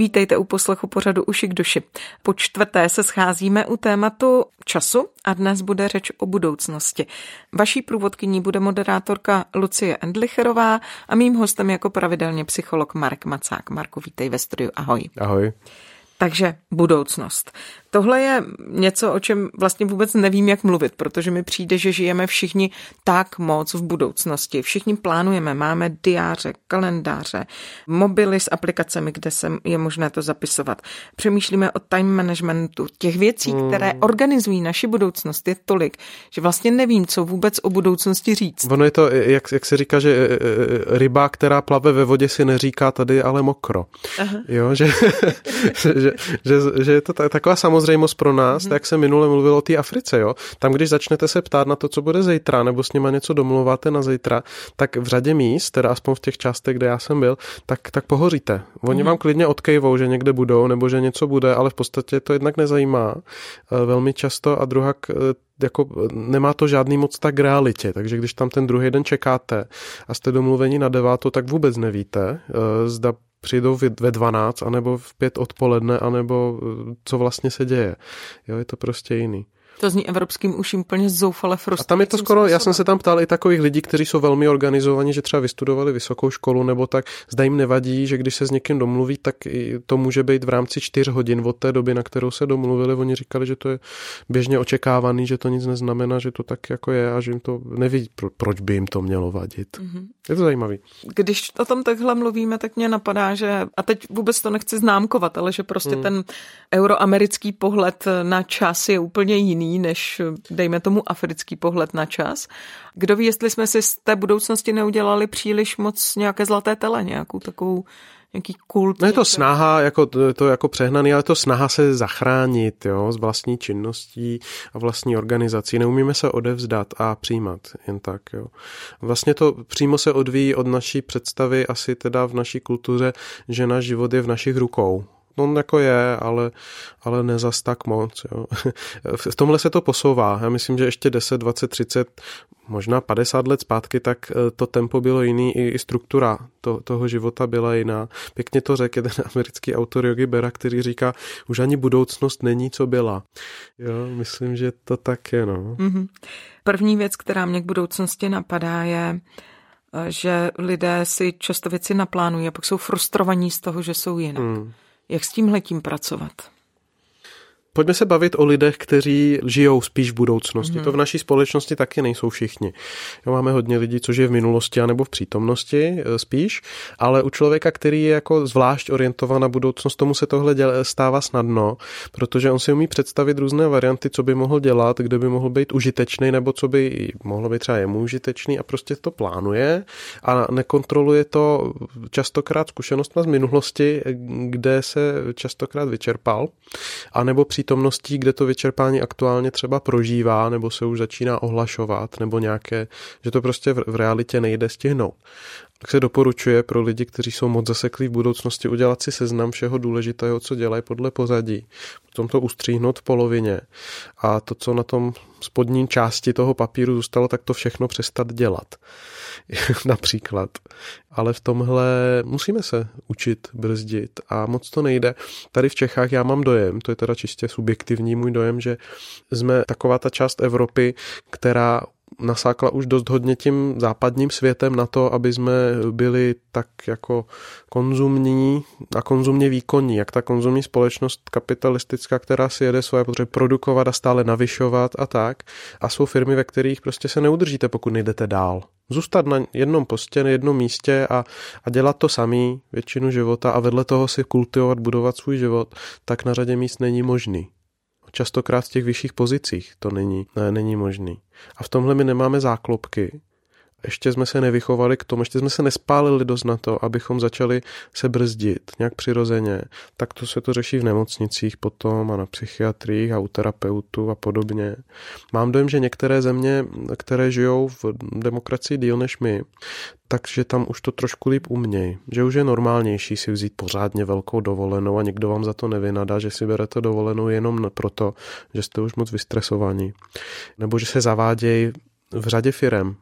Vítejte u poslechu pořadu Uši k duši. Po čtvrté se scházíme u tématu času a dnes bude řeč o budoucnosti. Vaší průvodkyní bude moderátorka Lucie Endlicherová a mým hostem jako pravidelně psycholog Mark Macák. Marku, vítej ve studiu. Ahoj. Ahoj. Takže budoucnost. Tohle je něco, o čem vlastně vůbec nevím, jak mluvit, protože mi přijde, že žijeme všichni tak moc v budoucnosti. Všichni plánujeme, máme diáře, kalendáře, mobily s aplikacemi, kde se je možné to zapisovat. Přemýšlíme o time managementu. Těch věcí, hmm. které organizují naši budoucnost, je tolik, že vlastně nevím, co vůbec o budoucnosti říct. Ono je to, jak, jak se říká, že e, e, ryba, která plave ve vodě, si neříká tady ale mokro. Aha. Jo, že, že, že, že je to taková samozřejmě samozřejmost pro nás, mm-hmm. tak se minule mluvilo o té Africe, jo. Tam, když začnete se ptát na to, co bude zítra, nebo s nima něco domluváte na zítra, tak v řadě míst, teda aspoň v těch částech, kde já jsem byl, tak, tak pohoříte. Oni mm-hmm. vám klidně odkejvou, že někde budou, nebo že něco bude, ale v podstatě to jednak nezajímá eh, velmi často a druhá jako nemá to žádný moc tak realitě, takže když tam ten druhý den čekáte a jste domluveni na devátou, tak vůbec nevíte, eh, zda přijdou ve 12, anebo v 5 odpoledne, anebo eh, co vlastně se děje. Jo, je to prostě jiný. To zní evropským uším plně zoufale frustrující. A tam je to skoro, já jsem se tam ptal i takových lidí, kteří jsou velmi organizovaní, že třeba vystudovali vysokou školu nebo tak, zda jim nevadí, že když se s někým domluví, tak to může být v rámci čtyř hodin od té doby, na kterou se domluvili. Oni říkali, že to je běžně očekávaný, že to nic neznamená, že to tak jako je a že jim to neví, proč by jim to mělo vadit. Mm-hmm. Je to zajímavý. Když o tom takhle mluvíme, tak mě napadá, že, a teď vůbec to nechci známkovat, ale že prostě mm. ten euroamerický pohled na čas je úplně jiný než, dejme tomu, africký pohled na čas. Kdo ví, jestli jsme si z té budoucnosti neudělali příliš moc nějaké zlaté tele, nějakou takovou nějaký kult. No je to snaha, jako, to jako přehnaný, ale to snaha se zachránit jo, z vlastní činností a vlastní organizací. Neumíme se odevzdat a přijímat jen tak. Jo. Vlastně to přímo se odvíjí od naší představy, asi teda v naší kultuře, že náš život je v našich rukou. On jako je, ale, ale ne zas tak moc. Jo. V tomhle se to posouvá. Já myslím, že ještě 10, 20, 30, možná 50 let zpátky, tak eh, to tempo bylo jiný, i struktura to, toho života byla jiná. Pěkně to řekl jeden americký autor Yogi Bera, který říká, už ani budoucnost není, co byla. Jo, myslím, že to tak je. No. Mm-hmm. První věc, která mě k budoucnosti napadá, je, eh, že lidé si často věci naplánují a pak jsou frustrovaní z toho, že jsou jinak. Mm. Jak s tímhletím pracovat? Pojďme se bavit o lidech, kteří žijou spíš v budoucnosti. Mm-hmm. To v naší společnosti taky nejsou všichni. Jo, máme hodně lidí, co žije v minulosti anebo v přítomnosti e, spíš, ale u člověka, který je jako zvlášť orientován na budoucnost, tomu se tohle děle, stává snadno, protože on si umí představit různé varianty, co by mohl dělat, kde by mohl být užitečný, nebo co by mohlo být třeba jemu užitečný a prostě to plánuje a nekontroluje to častokrát zkušenostma z minulosti, kde se častokrát vyčerpal, anebo při přítomností, kde to vyčerpání aktuálně třeba prožívá, nebo se už začíná ohlašovat, nebo nějaké, že to prostě v, v realitě nejde stihnout. Tak se doporučuje pro lidi, kteří jsou moc zaseklí v budoucnosti, udělat si seznam všeho důležitého, co dělají podle pozadí. Potom to ustříhnout v polovině. A to, co na tom spodní části toho papíru zůstalo, tak to všechno přestat dělat. Například. Ale v tomhle musíme se učit brzdit a moc to nejde. Tady v Čechách já mám dojem, to je teda čistě subjektivní můj dojem, že jsme taková ta část Evropy, která nasákla už dost hodně tím západním světem na to, aby jsme byli tak jako konzumní a konzumně výkonní, jak ta konzumní společnost kapitalistická, která si jede svoje potřeby produkovat a stále navyšovat a tak. A jsou firmy, ve kterých prostě se neudržíte, pokud nejdete dál. Zůstat na jednom postě, na jednom místě a, a dělat to samý většinu života a vedle toho si kultivovat, budovat svůj život, tak na řadě míst není možný častokrát v těch vyšších pozicích to není, ne, není možný. A v tomhle my nemáme záklopky ještě jsme se nevychovali k tomu, ještě jsme se nespálili dost na to, abychom začali se brzdit nějak přirozeně, tak to se to řeší v nemocnicích potom a na psychiatriích a u terapeutů a podobně. Mám dojem, že některé země, které žijou v demokracii díl než my, takže tam už to trošku líp umějí. Že už je normálnější si vzít pořádně velkou dovolenou a nikdo vám za to nevynadá, že si berete dovolenou jenom proto, že jste už moc vystresovaní. Nebo že se zavádějí v řadě firem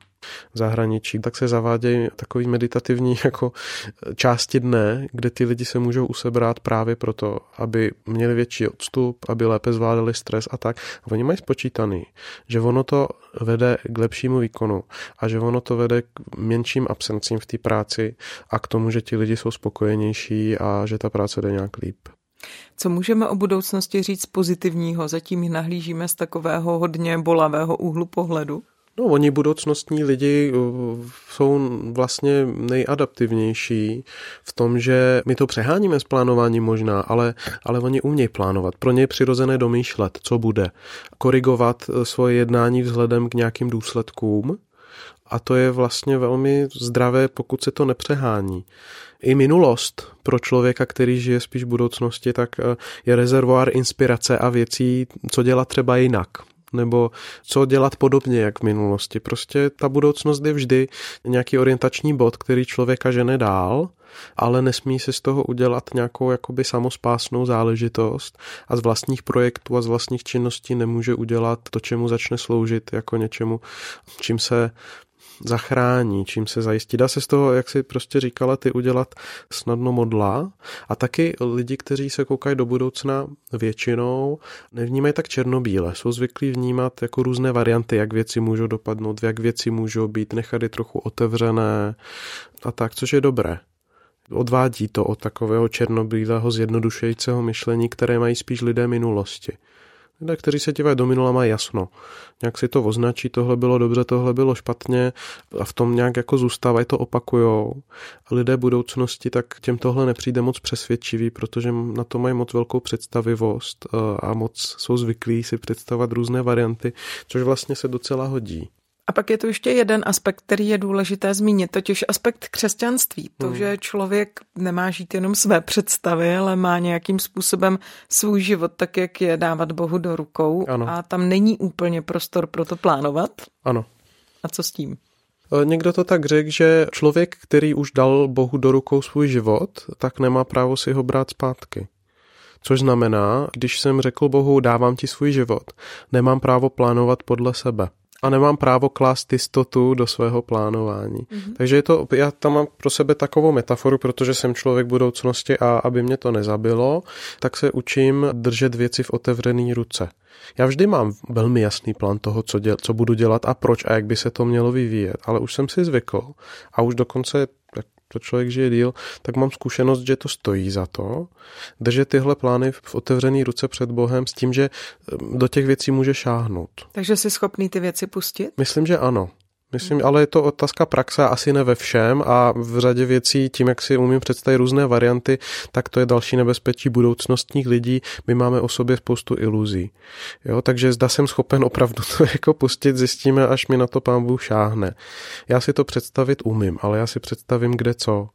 v zahraničí, tak se zavádějí takový meditativní jako části dne, kde ty lidi se můžou usebrát právě proto, aby měli větší odstup, aby lépe zvládali stres a tak. A oni mají spočítaný, že ono to vede k lepšímu výkonu a že ono to vede k menším absencím v té práci a k tomu, že ti lidi jsou spokojenější a že ta práce jde nějak líp. Co můžeme o budoucnosti říct pozitivního? Zatím nahlížíme z takového hodně bolavého úhlu pohledu. No, oni budoucnostní lidi uh, jsou vlastně nejadaptivnější v tom, že my to přeháníme s plánováním možná, ale, ale oni umějí plánovat. Pro ně je přirozené domýšlet, co bude. Korigovat uh, svoje jednání vzhledem k nějakým důsledkům a to je vlastně velmi zdravé, pokud se to nepřehání. I minulost pro člověka, který žije spíš v budoucnosti, tak uh, je rezervoár inspirace a věcí, co dělat třeba jinak nebo co dělat podobně jak v minulosti. Prostě ta budoucnost je vždy nějaký orientační bod, který člověka žene dál, ale nesmí se z toho udělat nějakou jakoby samospásnou záležitost a z vlastních projektů a z vlastních činností nemůže udělat to, čemu začne sloužit jako něčemu, čím se zachrání, čím se zajistí. Dá se z toho, jak si prostě říkala, ty udělat snadno modla a taky lidi, kteří se koukají do budoucna většinou, nevnímají tak černobíle. Jsou zvyklí vnímat jako různé varianty, jak věci můžou dopadnout, jak věci můžou být, nechat je trochu otevřené a tak, což je dobré. Odvádí to od takového černobílého zjednodušujícího myšlení, které mají spíš lidé minulosti. Lidé, kteří se dívají do minula, mají jasno. Nějak si to označí, tohle bylo dobře, tohle bylo špatně a v tom nějak jako zůstávají, to opakujou. A lidé budoucnosti tak těm tohle nepřijde moc přesvědčivý, protože na to mají moc velkou představivost eh, a moc jsou zvyklí si představovat různé varianty, což vlastně se docela hodí. A pak je tu ještě jeden aspekt, který je důležité zmínit, totiž aspekt křesťanství. To, hmm. že člověk nemá žít jenom své představy, ale má nějakým způsobem svůj život tak, jak je dávat Bohu do rukou. Ano. A tam není úplně prostor pro to plánovat. Ano. A co s tím? E, někdo to tak řekl, že člověk, který už dal Bohu do rukou svůj život, tak nemá právo si ho brát zpátky. Což znamená, když jsem řekl Bohu, dávám ti svůj život, nemám právo plánovat podle sebe a nemám právo klást jistotu do svého plánování. Mm-hmm. Takže je to, já tam mám pro sebe takovou metaforu, protože jsem člověk budoucnosti a aby mě to nezabilo, tak se učím držet věci v otevřené ruce. Já vždy mám velmi jasný plán toho, co, děl, co budu dělat a proč a jak by se to mělo vyvíjet, ale už jsem si zvykl a už dokonce to člověk žije díl, tak mám zkušenost, že to stojí za to, držet tyhle plány v otevřený ruce před Bohem s tím, že eh, do těch věcí může šáhnout. Takže jsi schopný ty věci pustit? Myslím, že ano. Myslím, ale je to otázka praxe, asi ne ve všem a v řadě věcí, tím, jak si umím představit různé varianty, tak to je další nebezpečí budoucnostních lidí. My máme o sobě spoustu iluzí. Jo, takže zda jsem schopen opravdu to jako pustit, zjistíme, až mi na to pán Bůh šáhne. Já si to představit umím, ale já si představím, kde co.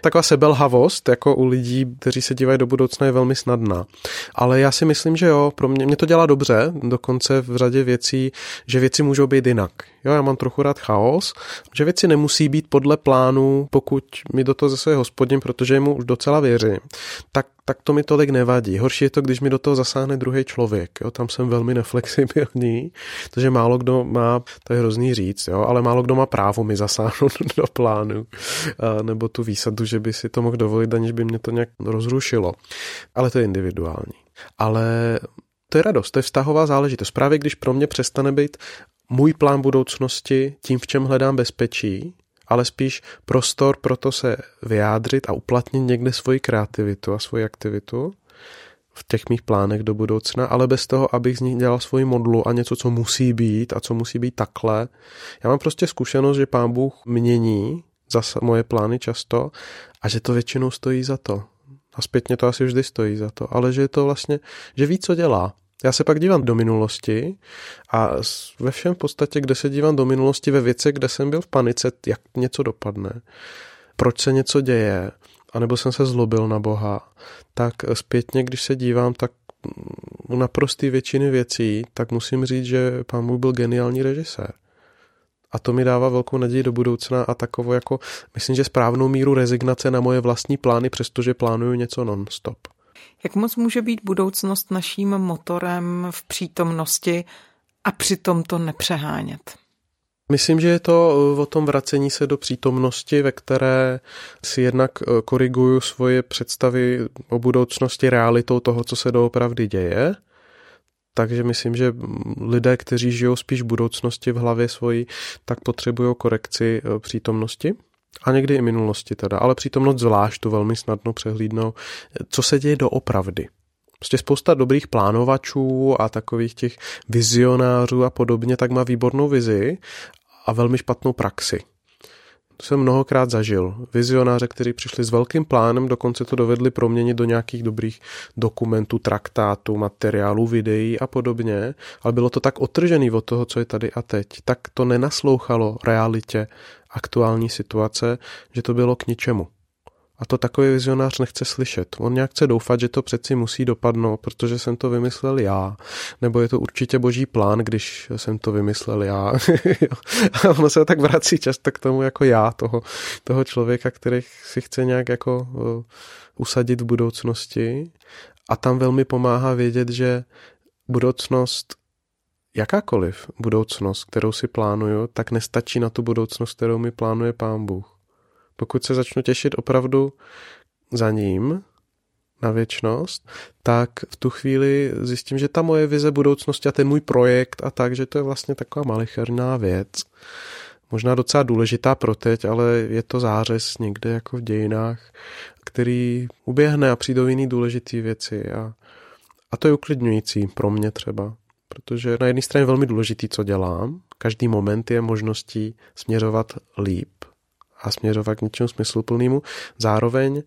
Taková sebelhavost, jako u lidí, kteří se dívají do budoucna, je velmi snadná. Ale já si myslím, že jo, pro mě, mě to dělá dobře, dokonce v řadě věcí, že věci můžou být jinak. Jo, já mám trochu rád chaos, že věci nemusí být podle plánu, pokud mi do toho zase hospodin, protože mu už docela věřím, tak, tak to mi tolik nevadí. Horší je to, když mi do toho zasáhne druhý člověk. Jo, tam jsem velmi neflexibilní, protože málo kdo má, to je hrozný říct, jo, ale málo kdo má právo mi zasáhnout do plánu nebo tu výsadu, že by si to mohl dovolit, aniž by mě to nějak rozrušilo. Ale to je individuální. Ale to je radost, to je vztahová záležitost. Právě když pro mě přestane být můj plán budoucnosti tím, v čem hledám bezpečí, ale spíš prostor pro to se vyjádřit a uplatnit někde svoji kreativitu a svoji aktivitu v těch mých plánech do budoucna, ale bez toho, abych z nich dělal svoji modlu a něco, co musí být a co musí být takhle. Já mám prostě zkušenost, že pán Bůh mění za moje plány často a že to většinou stojí za to. A zpětně to asi vždy stojí za to, ale že je to vlastně, že ví, co dělá Já se pak dívám do minulosti a ve všem v podstatě, kde se dívám do minulosti, ve věci, kde jsem byl v panice, jak něco dopadne, proč se něco děje, anebo jsem se zlobil na Boha, tak zpětně, když se dívám, tak u naprosté většiny věcí, tak musím říct, že pán Bůh byl geniální režisér. A to mi dává velkou naději do budoucna a takovou jako, myslím, že správnou míru rezignace na moje vlastní plány, přestože plánuju něco non-stop. Jak moc může být budoucnost naším motorem v přítomnosti a přitom to nepřehánět? Myslím, že je to o tom vracení se do přítomnosti, ve které si jednak eh, koriguju svoje představy o budoucnosti realitou toho, co se doopravdy děje. Takže myslím, že lidé, kteří žijou spíš v budoucnosti v hlavě svojí, tak potřebují korekci eh, přítomnosti. A někdy i minulosti teda, ale přítomnost zvlášť tu velmi snadno přehlídnou. Co se děje doopravdy? Prostě spousta dobrých plánovačů a takových těch vizionářů a podobně, tak má výbornou vizi a velmi špatnou praxi. To jsem mnohokrát zažil. Vizionáře, kteří přišli s velkým plánem, dokonce to dovedli proměnit do nějakých dobrých dokumentů, traktátů, materiálů, videí a podobně, ale bylo to tak otržený od toho, co je tady a teď, tak to nenaslouchalo realitě aktuální situace, že to bylo k ničemu. A to takový vizionář nechce slyšet. On nějak chce doufat, že to přeci musí dopadnout, protože jsem to vymyslel já. Nebo je to určitě boží plán, když jsem to vymyslel já. a ono se tak vrací často k tomu jako já, toho, toho člověka, který si chce nějak jako uh, usadit v budoucnosti. A tam velmi pomáhá vědět, že budoucnost jakákoliv budoucnost, kterou si plánuju, tak nestačí na tu budoucnost, kterou mi plánuje pán Bůh. Pokud se začnu těšit opravdu za ním, na věčnost, tak v tu chvíli zjistím, že ta moje vize budoucnosti a ten můj projekt a tak, že to je vlastně taková malicherná věc. Možná docela důležitá pro teď, ale je to zářez někde jako v dějinách, který uběhne a přijdou jiný důležitý věci a, a to je uklidňující pro mě třeba protože na jedné straně je velmi důležitý, co dělám. Každý moment je možností směřovat líp a směřovat k něčemu smysluplnému. Zároveň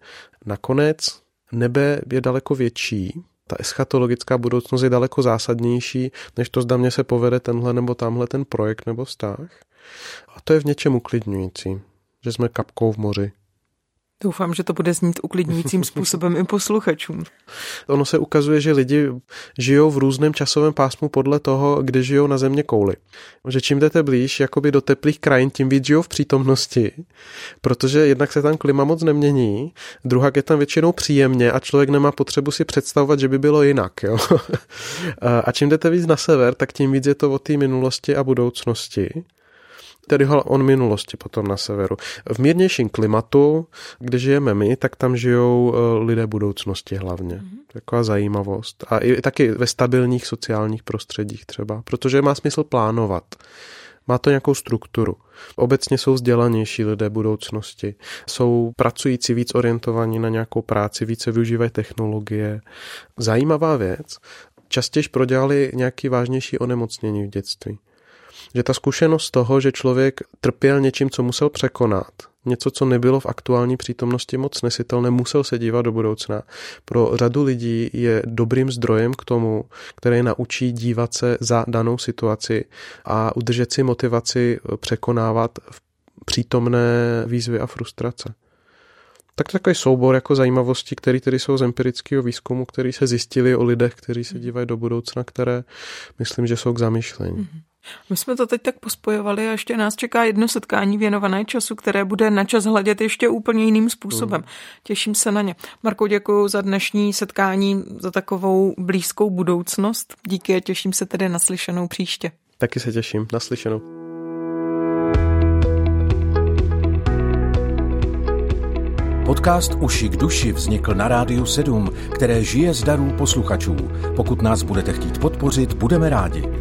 nakonec nebe je daleko větší, ta eschatologická budoucnost je daleko zásadnější, než to zda mě se povede tenhle nebo tamhle ten projekt nebo vztah. A to je v něčem uklidňující, že jsme kapkou v moři. Doufám, že to bude znít uklidňujícím způsobem i posluchačům. Ono se ukazuje, že lidi žijou v různém časovém pásmu podle toho, kde žijou na země kouli. Že čím jdete blíž jakoby do teplých krajin, tím víc žijou v přítomnosti, protože jednak se tam klima moc nemění, druhá je tam většinou příjemně a člověk nemá potřebu si představovat, že by bylo jinak. Jo? a čím jdete víc na sever, tak tím víc je to o té minulosti a budoucnosti tedy on minulosti potom na severu. V mírnějším klimatu, kde žijeme my, tak tam žijou eh, lidé budoucnosti hlavně. Mm-hmm. Taková zajímavost. A i taky ve stabilních sociálních prostředích třeba, protože má smysl plánovat. Má to nějakou strukturu. Obecně jsou vzdělanější lidé budoucnosti. Jsou pracující víc orientovaní na nějakou práci, více využívají technologie. Zajímavá věc. Častěji prodělali nějaký vážnější onemocnění v dětství že ta zkušenost toho, že člověk trpěl něčím, co musel překonat, něco, co nebylo v aktuální přítomnosti moc nesitelné, musel se dívat do budoucna. Pro řadu lidí je dobrým zdrojem k tomu, který naučí dívat se za danou situaci a udržet si motivaci překonávat přítomné výzvy a frustrace. Tak to takový soubor jako zajímavostí, které tedy jsou z empirického výzkumu, který se zjistili o lidech, kteří se dívají do budoucna, které myslím, že jsou k zamýšlení. Mm-hmm. My jsme to teď tak pospojovali a ještě nás čeká jedno setkání věnované času, které bude na čas hledět ještě úplně jiným způsobem. Mm. Těším se na ně. Marko, děkuji za dnešní setkání, za takovou blízkou budoucnost. Díky a těším se tedy na slyšenou příště. Taky se těším. Naslyšenou. Podcast Uši k duši vznikl na Rádiu 7, které žije z darů posluchačů. Pokud nás budete chtít podpořit, budeme rádi.